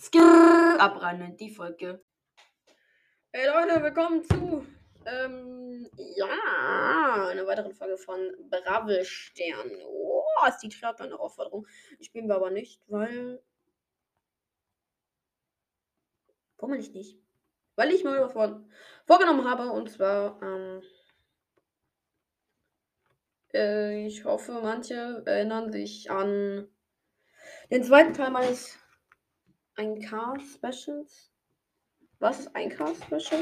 Skrrr, abrennen, die Folge. Hey Leute, willkommen zu ähm, ja, eine weitere Folge von Bravelstern. Oh, ist die gerade eine Aufforderung. Spielen wir aber nicht, weil. Warum ich nicht? Weil ich mir vor vorgenommen habe und zwar, ähm, äh, ich hoffe, manche erinnern sich an den zweiten Teil meines 1K-Specials. Was ist 1K-Special?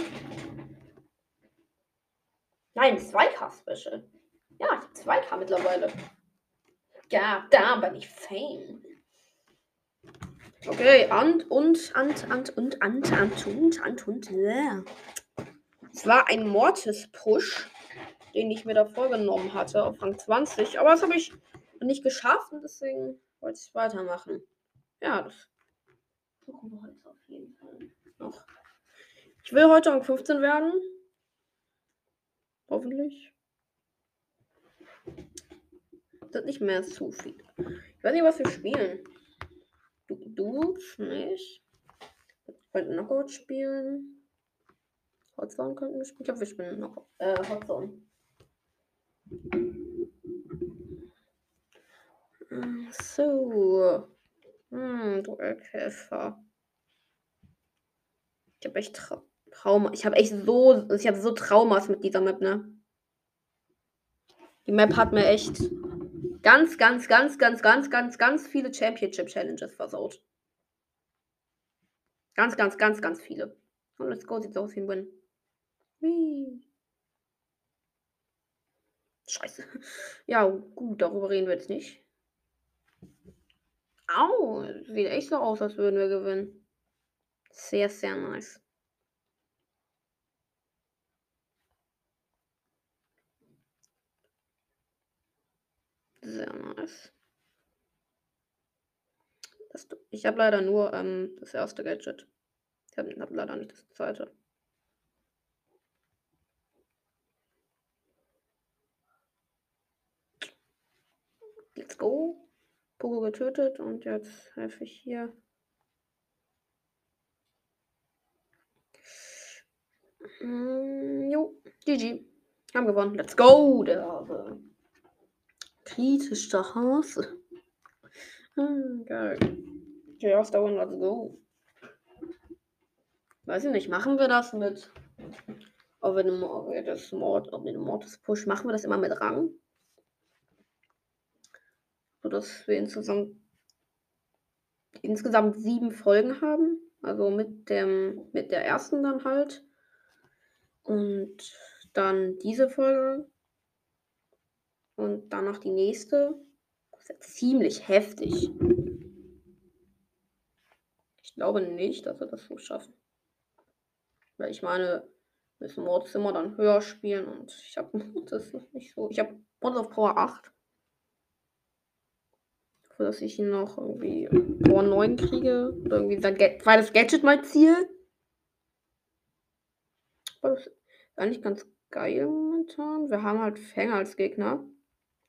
Nein, 2K-Special. Ja, 2K mittlerweile. Ja, da bin ich Fame. Okay, und, und, und, und, und, und, und, und, und, und, yeah. Es war ein Mortis-Push, den ich mir da vorgenommen hatte auf Rang 20, aber das habe ich nicht geschafft und deswegen wollte ich weitermachen. Ja, das suchen wir heute auf jeden Fall noch. Ich will heute Rang 15 werden. Hoffentlich. Das ist nicht mehr zu viel. Ich weiß nicht, was wir spielen. Du, du nicht. Wir könnten Knockout spielen. Hotzone könnten wir spielen. Ich glaube, wir spielen Knockout. Äh, Hotzone. So. Hm, Duellkäfer. Ich habe echt Tra Trauma. Ich habe echt so. Ich habe so Traumas mit dieser Map, ne? Die Map hat mir echt ganz, ganz, ganz, ganz, ganz, ganz, ganz viele Championship Challenges versaut. Ganz, ganz, ganz, ganz viele. Und let's go, sieht so aus wie ein Win. Whee. Scheiße. Ja, gut, darüber reden wir jetzt nicht. Au, sieht echt so aus, als würden wir gewinnen. Sehr, sehr nice. Sehr nice. Das, ich habe leider nur ähm, das erste Gadget. Ich habe hab leider nicht das zweite. Let's go. Pogo getötet und jetzt helfe ich hier. Mm, jo, GG. Haben gewonnen. Let's go, der Hase. Kritischer Hase. Hm, geil. Aus der let's go. Weiß ich nicht, machen wir das mit. Ob wir, den, das Mord, ob wir den Mortis Push, machen wir das immer mit Rang? Sodass wir insgesamt, insgesamt sieben Folgen haben. Also mit, dem, mit der ersten dann halt. Und dann diese Folge. Und dann noch die nächste. Das ist ja ziemlich heftig. Ich glaube nicht, dass wir das so schaffen. Weil ich meine, wir müssen Mordzimmer dann höher spielen und ich habe das nicht so. Ich habe Mods auf Power 8 dass ich ihn noch irgendwie vor 9 kriege. Oder irgendwie sein zweites Gadget mal Ziel. Das ist eigentlich ganz geil momentan. Wir haben halt Fänger als Gegner.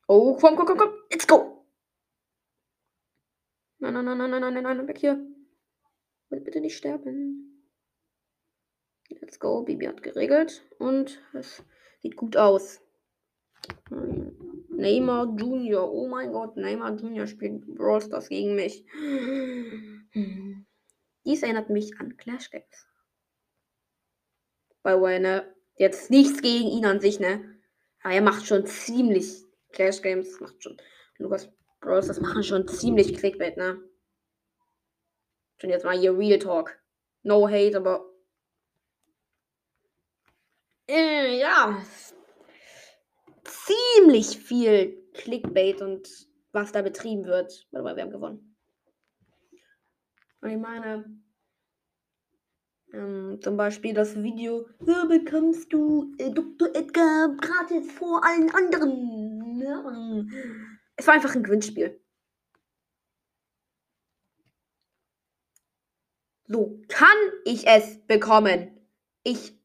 Oh, komm, komm, komm, komm. Let's go. Nein, nein, nein, nein, nein, nein, nein, weg hier. Will bitte nicht sterben. Let's go. Bibi hat geregelt. Und es sieht gut aus. Neymar Junior. Oh mein Gott, Neymar Junior spielt Brawl Stars gegen mich. Dies erinnert mich an Clash Games. Way, ne? Jetzt nichts gegen ihn an sich, ne? Aber er macht schon ziemlich Clash Games. Macht schon. Lukas Brawl Stars machen schon ziemlich Clickbait, ne? Schon jetzt mal hier Real Talk. No hate, aber. Äh, ja, ziemlich viel Clickbait und was da betrieben wird. Warte mal, wir haben gewonnen. Und ich meine, ähm, zum Beispiel das Video, so bekommst du äh, Dr. Edgar gratis vor allen anderen. Ja. Es war einfach ein Gewinnspiel. So kann ich es bekommen. Ich,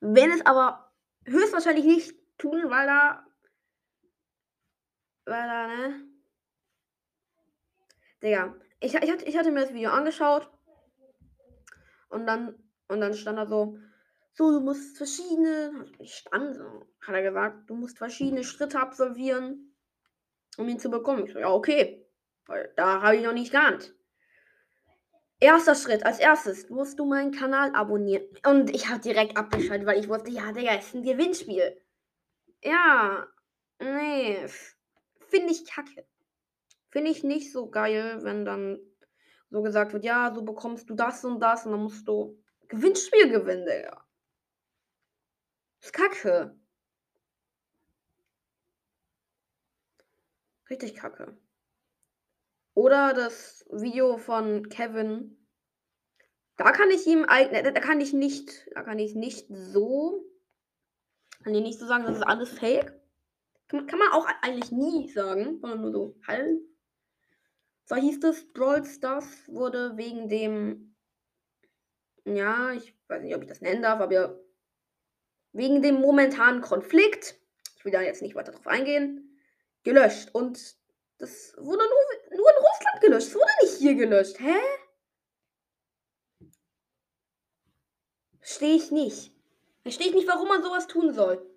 wenn es aber höchstwahrscheinlich nicht tun, weil da. Weil da, ne? Digga, ich, ich, hatte, ich hatte mir das Video angeschaut Und dann, und dann stand er so, so, du musst verschiedene, ich stand so, hat er gesagt, du musst verschiedene Schritte absolvieren, um ihn zu bekommen. Ich so, ja, okay. Weil da habe ich noch nicht geahnt. Erster Schritt, als erstes musst du meinen Kanal abonnieren. Und ich habe direkt abgeschaltet, weil ich wusste, ja, Digga, ist ein Gewinnspiel. Ja, nee, finde ich kacke. Finde ich nicht so geil, wenn dann so gesagt wird, ja, so bekommst du das und das und dann musst du Gewinnspiel gewinnen, Digga. Ist kacke. Richtig kacke. Oder das Video von Kevin. Da kann ich ihm da kann ich nicht, da kann ich nicht so, kann ich nicht so sagen, das ist alles Fake. Kann, kann man auch eigentlich nie sagen, sondern nur so halb. Zwar hieß es, Brawl Stars wurde wegen dem, ja, ich weiß nicht, ob ich das nennen darf, aber wegen dem momentanen Konflikt, ich will da jetzt nicht weiter drauf eingehen, gelöscht. Und das wurde nur, nur in Russland gelöscht. Es wurde nicht hier gelöscht. Hä? Verstehe ich nicht. Verstehe ich nicht, warum man sowas tun soll.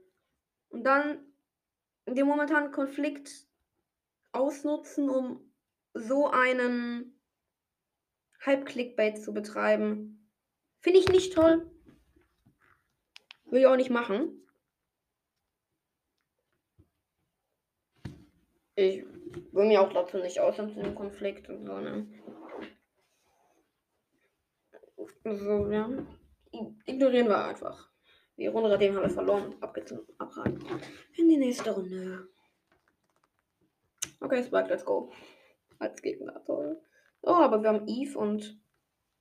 Und dann den momentanen Konflikt ausnutzen, um so einen Halb-Clickbait zu betreiben. Finde ich nicht toll. Will ich auch nicht machen. Ich will mir auch dazu nicht äußern zu Konflikt und so, ne? So, ja. Ignorieren wir einfach. Die Runde dem haben wir verloren. Abgezogen. Abrein. In die nächste Runde. Okay, Spike, let's go. Als Gegner. Toll. Oh, aber wir haben Eve und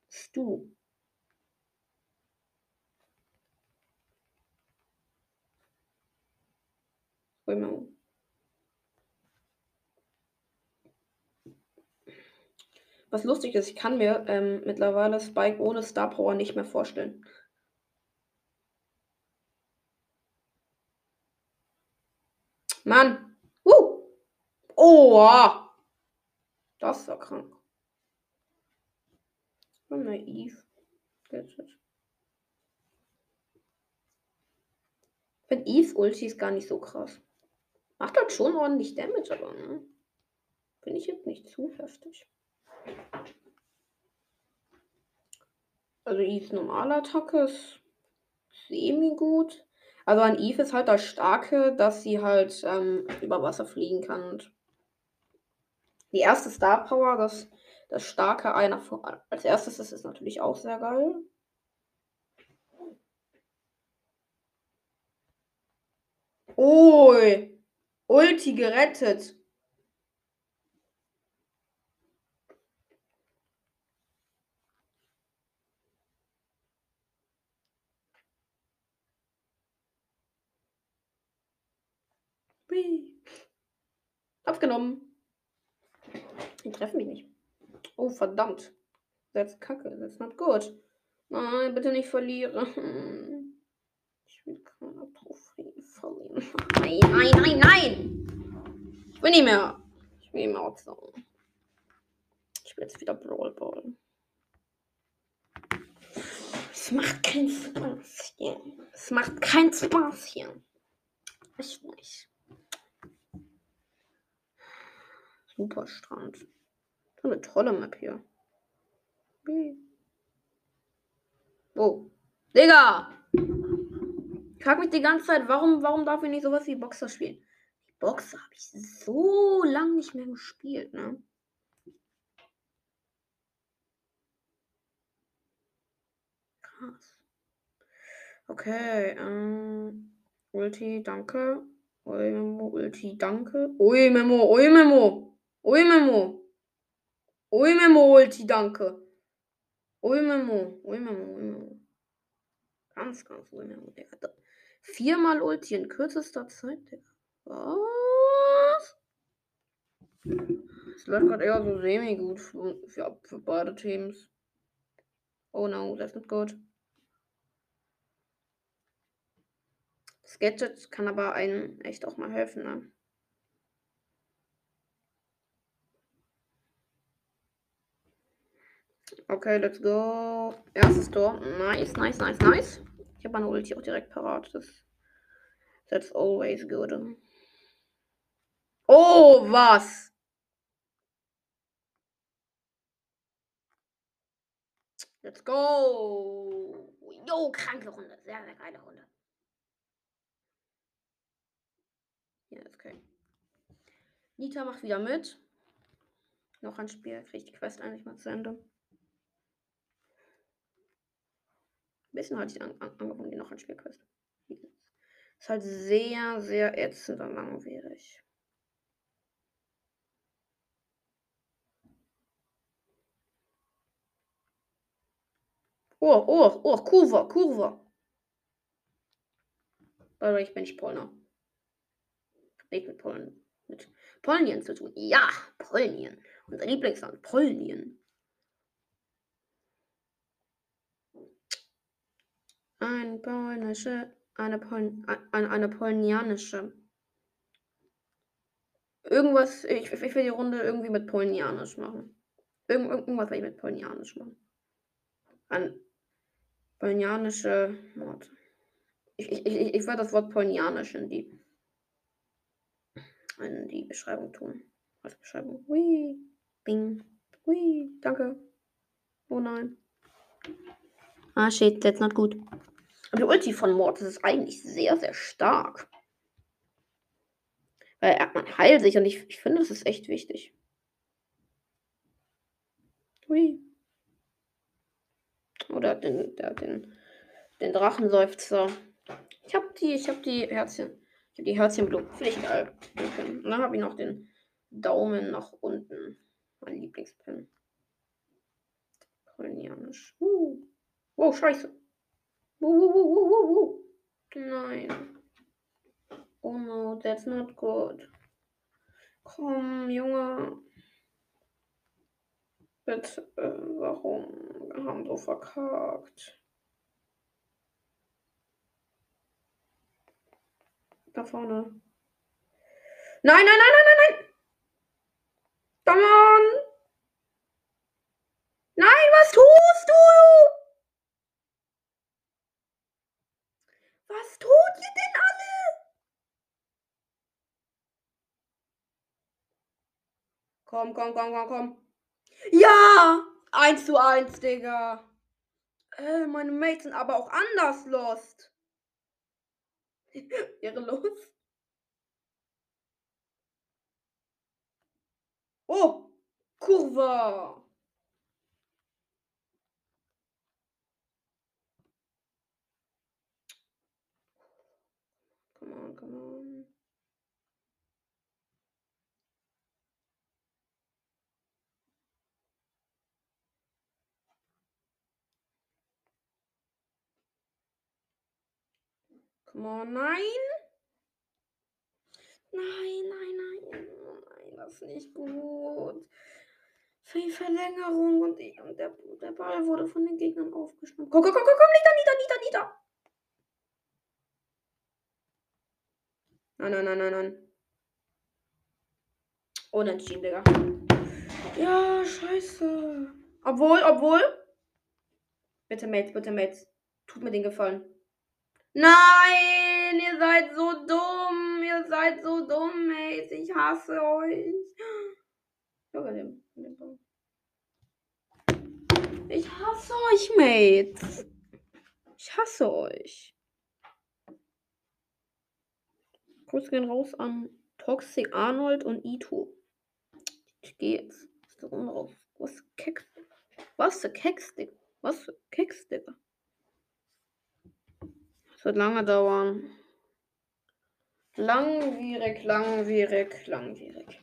Stu. Was lustig ist, ich kann mir ähm, mittlerweile Spike ohne Star Power nicht mehr vorstellen. Mann. Uh. Oh. Das war krank. Oh, naiv. Finde Eves Ulti ist gar nicht so krass. Macht halt schon ordentlich Damage, aber ne? Finde ich jetzt nicht zu heftig. Also Eves normale Attacke ist semi gut. Also an Eve ist halt das Starke, dass sie halt ähm, über Wasser fliegen kann. Und die erste Star Power, das, das Starke einer als erstes das ist natürlich auch sehr geil. Ui, Ulti gerettet. Abgenommen. Die treffen mich nicht. Oh, verdammt. That's kacke. That's not good. Nein, bitte nicht verlieren. Ich will keine Trophäe verlieren. Nein, nein, nein, nein! Ich will nicht mehr. Ich will nicht mehr aufsaugen. Ich will jetzt wieder Brawl Ball. Es macht keinen Spaß hier. Es macht keinen Spaß hier. Ich nicht. Super Strand. So eine tolle Map hier. Oh. Digga! Ich frag mich die ganze Zeit, warum, warum darf ich nicht sowas wie Boxer spielen? Boxer habe ich so lange nicht mehr gespielt, ne? Krass. Okay, ähm, Ulti, danke. Oi, Memo, Ulti, danke. Ui, Memo, ui, Memo. Ui, Memo. Ui, Memo, Ulti, danke. Ui, Memo. Ui, Memo, ui, Memo. Ganz, ganz ui, Memo, Digga. Viermal Ulti in kürzester Zeit. Was? Es läuft gerade eher so semi-gut für, für, für beide Teams. Oh no, that's not good. Gadget kann aber einem echt auch mal helfen, ne? Okay, let's go. Erstes Tor. Nice, nice, nice, nice. Ich habe meine Ulti auch direkt parat. Das, that's always good. Oh, was? Let's go. Jo, kranke Runde. Sehr, sehr geile Runde. Ja, okay. Nita macht wieder mit. Noch ein Spiel. Kriege ich die Quest eigentlich mal zu Ende. Ein bisschen hatte ich an, an, die noch ein Spielquest. Ist halt sehr, sehr ätzend und langwierig. Oh, oh, oh, Kurve, Kurve. Aber ich bin nicht Polner. Nicht mit Polen. Mit Polnien zu tun. Ja, Polnien. Unser Lieblingsland, Polnien. Ein polnische, eine, Pol, eine, eine polnianische. Irgendwas, ich, ich will die Runde irgendwie mit polnianisch machen. Irgend, irgendwas will ich mit polnianisch machen. Ein polnianische Wort. Ich, ich, ich, ich werde das Wort polnianisch in die, in die Beschreibung tun. Als Beschreibung. Hui, bing, hui, danke. Oh nein. Ah, shit, that's not good. Und die Ulti von Mortis ist eigentlich sehr, sehr stark. Weil er, man heilt sich und ich, ich finde, das ist echt wichtig. Hui. Oder den, der, den, den Drachenseufzer. Ich habe die, ich habe die Herzchen. Ich habe die Herzchenblut. Finde ich geil. Und dann habe ich noch den Daumen nach unten. Mein Lieblingspin. Polnianisch. Uh. Wow, scheiße. Uh, uh, uh, Nein. Oh no, that's not good. Komm, Junge. Bitte, äh, warum? Wir haben so verkackt. Da vorne. Nein, nein, nein, nein, nein, nein! Come on! Nein, was tust du? Was tut ihr denn alle? Komm, komm, komm, komm, komm. Ja! 1 zu 1, Digga. Äh, meine Mates sind aber auch anders lost. Ehrenlos. Oh! Kurve! Come on, come on. On, nein. Nein, nein, nein. Oh nein, das ist nicht gut. Für die Verlängerung und, ich, und der, der Ball wurde von den Gegnern aufgeschnappt. Komm, komm, komm, komm, komm, nieder, nieder, nieder, nieder. Nein, nein, nein, nein, nein. Unentschieden, Digga. Ja, scheiße. Obwohl, obwohl. Bitte, Mates, bitte, Mates. Tut mir den Gefallen. Nein, ihr seid so dumm. Ihr seid so dumm, Mates. Ich hasse euch. Ich hasse euch, Mates. Ich hasse euch. Grüße gehen raus an Toxic Arnold und Ito. Ich gehe jetzt aus der Runde raus. Was Keks? Was für Keks, Digga? Was für Keks, Digga? Das wird lange dauern. Langwierig, langwierig, langwierig.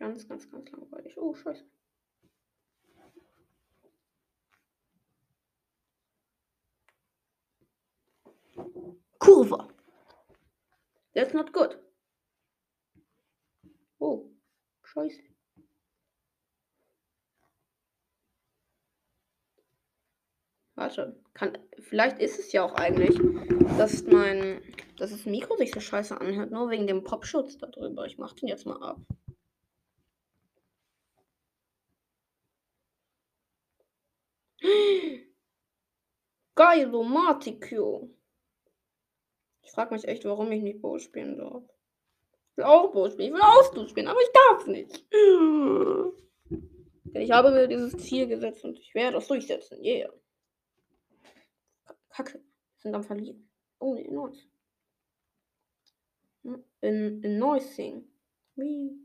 Ganz, ganz, ganz langweilig. Oh, scheiße. Kurve. That's not good. Oh, scheiße. Warte. Kann, vielleicht ist es ja auch eigentlich, dass mein, dass das Mikro sich so scheiße anhört, nur wegen dem Popschutz darüber. Ich mach den jetzt mal ab. Geilo Martikyo. Ich frage mich echt, warum ich nicht Bo spielen darf. Ich will auch Bo spielen. Ich will auch Bo spielen, aber ich darf nicht. Denn ich habe mir dieses Ziel gesetzt und ich werde das durchsetzen. Yeah. Kacke. Sind am Verlieren. Oh, nee, nice. In, in Noise Thing. Wie?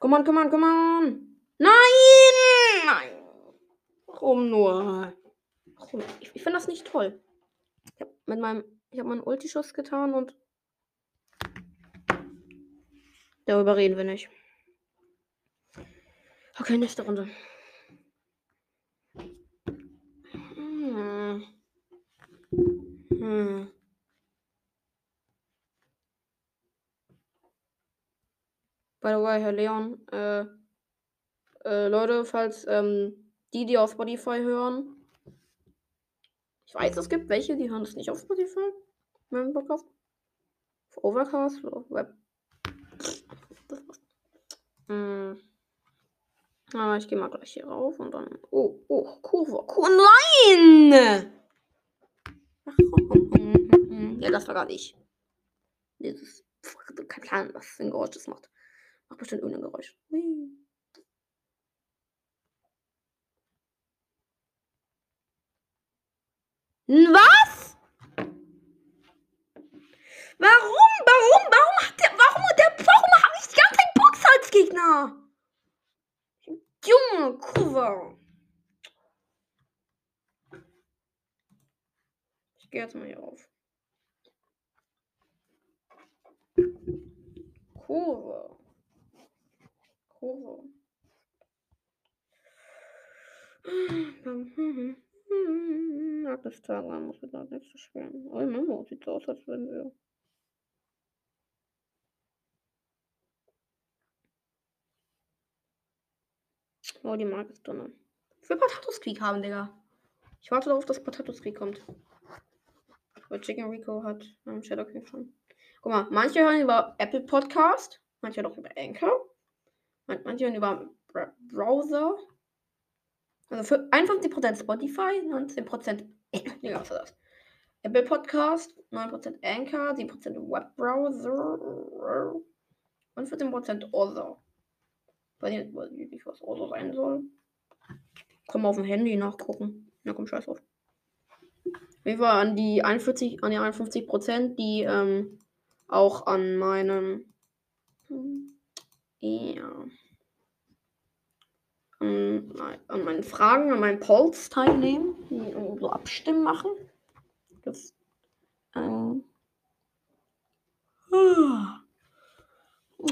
Come on, come on, come on. Nein! Nein! Warum nur? Warum? Ich, ich finde das nicht toll. Ich habe mit meinem, ich habe meinen Ulti-Schuss getan und darüber reden wir nicht. Okay, nächste Runde. Hm. Hm. By the way, Herr Leon, äh, äh, Leute, falls ähm, die, die auf Spotify hören, ich weiß, es gibt welche, die hören es nicht auf Spotify, meinen Podcast, auf Overcast, oder Web. Das war's. Hm. Aber ich gehe mal gleich hier rauf und dann. Oh, oh, Kurve. Kur Nein! Ja, das war gar nicht. Dieses. Keine Ahnung, was für ein Geräusch das macht. Macht bestimmt irgendein Geräusch. Was? Warum? Warum? Warum hat der. Warum der. Warum habe ich die ganze Zeit Box als Gegner? Junge, Kuva. Gehe jetzt mal hier auf. Kurve. Kurve. Agnes Tara muss ich da nicht so spielen. Oh, Mama sieht aus, als wenn wir. Oh, die Marke ist drin. Ich will Potato Squeak haben, Digga. Ich warte darauf, dass Potato Squeak kommt. Weil Chicken Rico hat ähm, Shadow King schon. Guck mal, manche hören über Apple Podcast, manche doch über Anchor, manche hören über Browser. Also für 51% Spotify, 19% ja, das? Apple Podcast, 9% Anchor, 7% Webbrowser und 14% Other. Nicht, weiß nicht was Other sein soll. Man auf dem Handy nachgucken. Na komm, scheiß auf. Wie war an die 41, an die 51 Prozent, die ähm, auch an meinem ja, an, an, meinen Fragen, an meinen Polls teilnehmen, die so abstimmen machen. Das, ähm,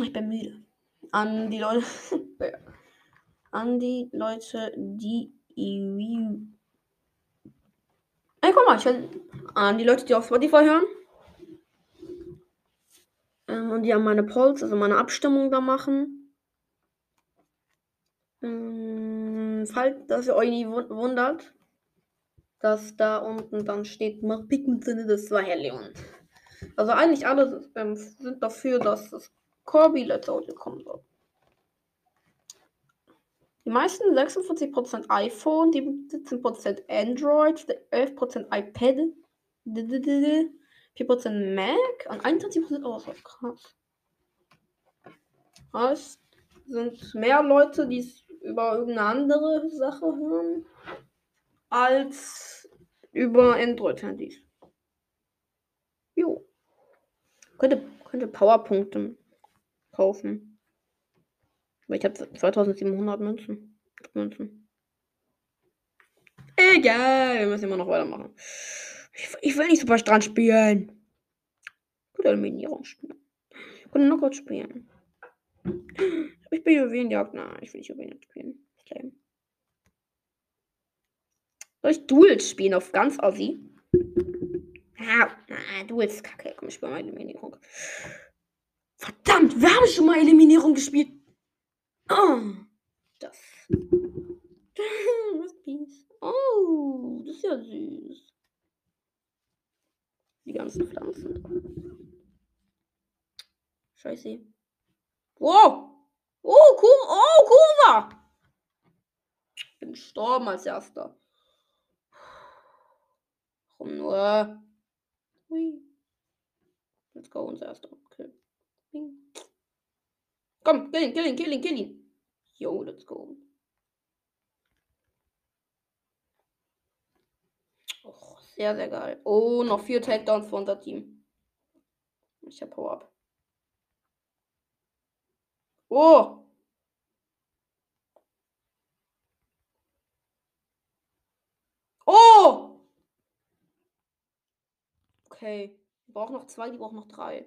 ich bin müde. An die Leute, an die Leute, die Ey, guck mal, ich will an die Leute, die auf Spotify hören. Ähm, und die an meine Polls, also meine Abstimmung da machen. Ähm, falls das ihr euch nie wundert, dass da unten dann steht, mach Sinne, das war Herr Leon. Also eigentlich alle ähm, sind dafür, dass das Corby Let's Audio kommen soll. Meisten 46% iPhone, 17% Android, 11% iPad, 4% Mac und 21% außer. Krass. Das sind mehr Leute, die es über irgendeine andere Sache hören, als über Android-Handys. Jo. Könnte, könnte Powerpunkte kaufen. Ich habe 2700 Münzen. Münzen. Egal, wir müssen immer noch weitermachen. Ich, ich will nicht Super Strand spielen. Gut Eliminierung spielen. Gute Knockout spielen. Ich bin Juwelenjagd. Nein, ich will nicht Juwelenjagd spielen. Okay. Soll ich Duels spielen auf ganz Assi? Ah, ah, Duels kacke. Komm, ich spiele mal Eliminierung. Verdammt, wir haben schon mal Eliminierung gespielt. Das. Oh, das ist ja süß. Die ganzen Pflanzen. Scheiße. Wow! Oh, Kur oh, Kurva! Bin gestorben als erster. Warum nur? Hui. Let's go, unser erster. Okay. Komm, kill ihn, kill ihn, kill ihn, kill ihn. Yo, let's go. Oh, sehr, sehr geil. Oh, noch vier Takedowns für unser Team. Ich hab Power-Up. Oh! Oh! Okay. Wir brauchen noch zwei, die brauchen noch drei.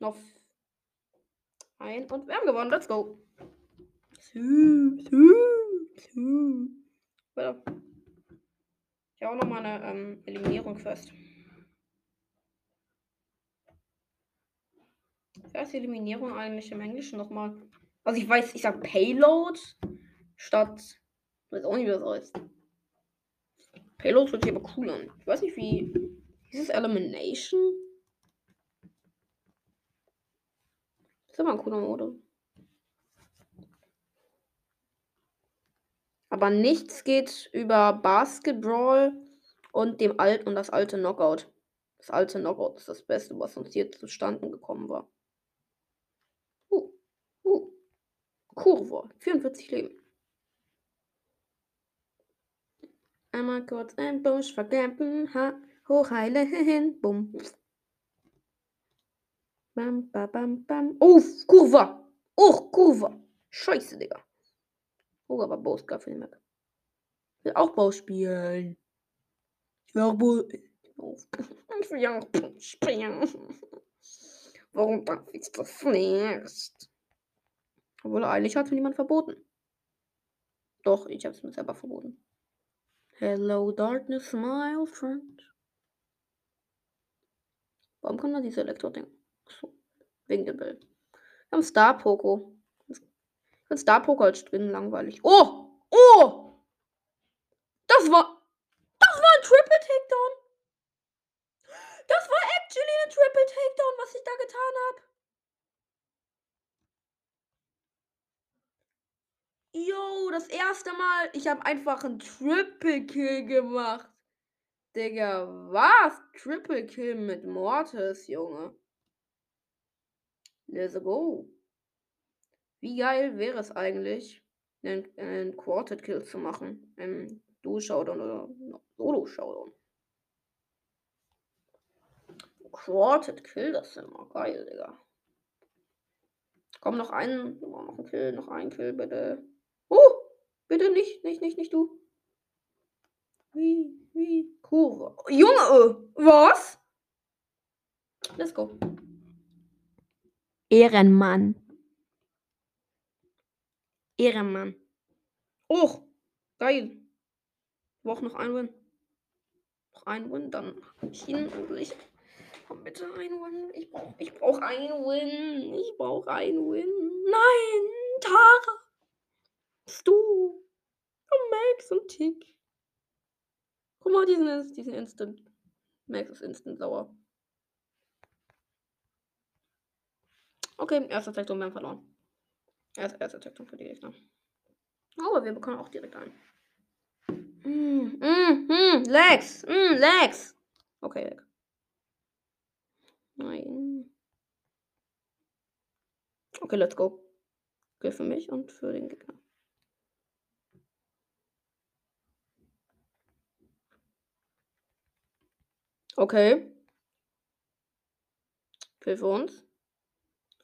Noch ein und wir haben gewonnen. Let's go. Ich habe auch noch mal eine ähm, Eliminierung. Wer ist Eliminierung eigentlich im Englischen nochmal? Also ich weiß, ich sag Payload statt. Ich weiß auch nicht, wie das heißt. Payload hört sich aber cool an. Ich weiß nicht, wie. Ist es Elimination? Aber ein cooler Mode. Aber nichts geht über Basketball und dem alt und das alte Knockout. Das alte Knockout ist das Beste, was uns hier zustande gekommen war. Uh, uh. Kurve. 44 Leben. Einmal kurz ein Busch vergräben, ha, hochheile hin, bumm. Bam, bam, bam, bam. Oh, Kurve! Oh, Kurve! Scheiße, Digga. Oh, aber Bo ist gar für den Map. Ich will auch Bo spielen. Ich will auch Bo. Ich will auch Bo spielen. Warum darf ich das nicht? Obwohl eigentlich hat mir niemand verboten. Doch, ich habe es mir selber verboten. Hello, darkness, my old friend. Warum kann man diese Elektro-Ding? So, wegen dem Bild. Wir haben Star Poco. Mit Star Poker als drin langweilig. Oh! Oh! Das war. Das war ein Triple Takedown. Das war actually ein Triple Takedown, was ich da getan habe. Yo, das erste Mal. Ich habe einfach einen Triple Kill gemacht. Digga, was? Triple Kill mit Mortis, Junge. Let's go. Wie geil wäre es eigentlich, einen, einen Quartet Kill zu machen? Im Duo Showdown oder Solo Showdown. Quartet Kill, das ist immer geil, Digga. Komm, noch einen, noch ein Kill, noch ein Kill, bitte. Oh, bitte nicht, nicht, nicht, nicht du. Wie, wie, Kurve. Junge, was? Let's go. Ehrenmann. Ehrenmann. Oh, geil. Ich brauche noch einen Win. Noch einen Win, dann ich ihn endlich. Komm bitte ein Win. Ich brauche ich brauch einen Win. Ich brauche einen Win. Nein, Tara. Bist du. Oh, Max und Tick. Guck mal, diesen, diesen Instant. Max ist instant sauer. Okay, erster Sektor, wir haben verloren. Erst, erste Taktung für die Gegner. Aber wir bekommen auch direkt ein. Mm, mm, mm, Lex! Mm, Lex! Okay, weg. Nein. Okay, let's go. Okay, für mich und für den Gegner. Okay. Kill für uns.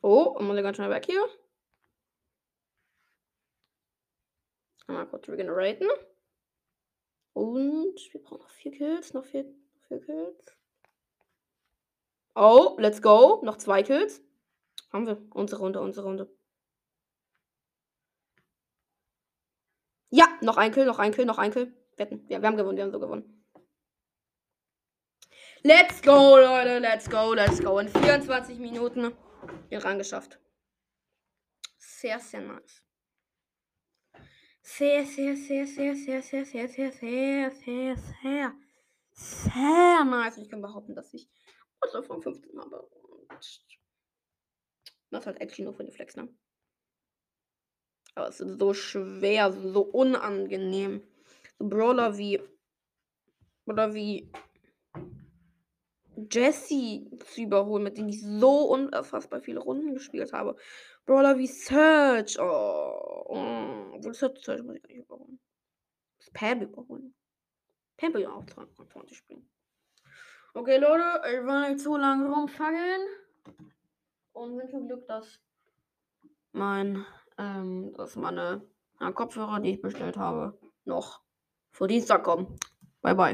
Oh, muss ganz schnell weg hier. Mal kurz regeneraten. Und wir brauchen noch vier Kills, noch vier, vier Kills. Oh, let's go. Noch zwei Kills. Haben wir. Unsere Runde, unsere Runde. Ja, noch ein Kill, noch ein Kill, noch ein Kill. Wetten. Ja, wir haben gewonnen, wir haben so gewonnen. Let's go, Leute. Let's go, let's go. In 24 Minuten den Rang geschafft. sehr, sehr nice. Sehr, sehr, sehr, sehr, sehr, sehr, sehr, sehr, sehr, sehr, sehr, sehr nice. Ich kann behaupten, dass ich also von 15 habe. Und das halt actually nur für die Flex, ne? Aber es ist so schwer, so unangenehm. So Brawler wie. Oder wie. Jesse zu überholen, mit denen ich so unfassbar viele Runden gespielt habe. Brawler wie Search. Oh. oh. Obwohl Search, Search muss ich gar nicht überholen. Das Pam überholen. Pam will ja auch 20 springen. Okay, Leute, ich will nicht zu lange rumfackeln. Und wünsche Glück, dass mein, ähm, dass meine ja, Kopfhörer, die ich bestellt habe, noch vor Dienstag kommen. Bye, bye.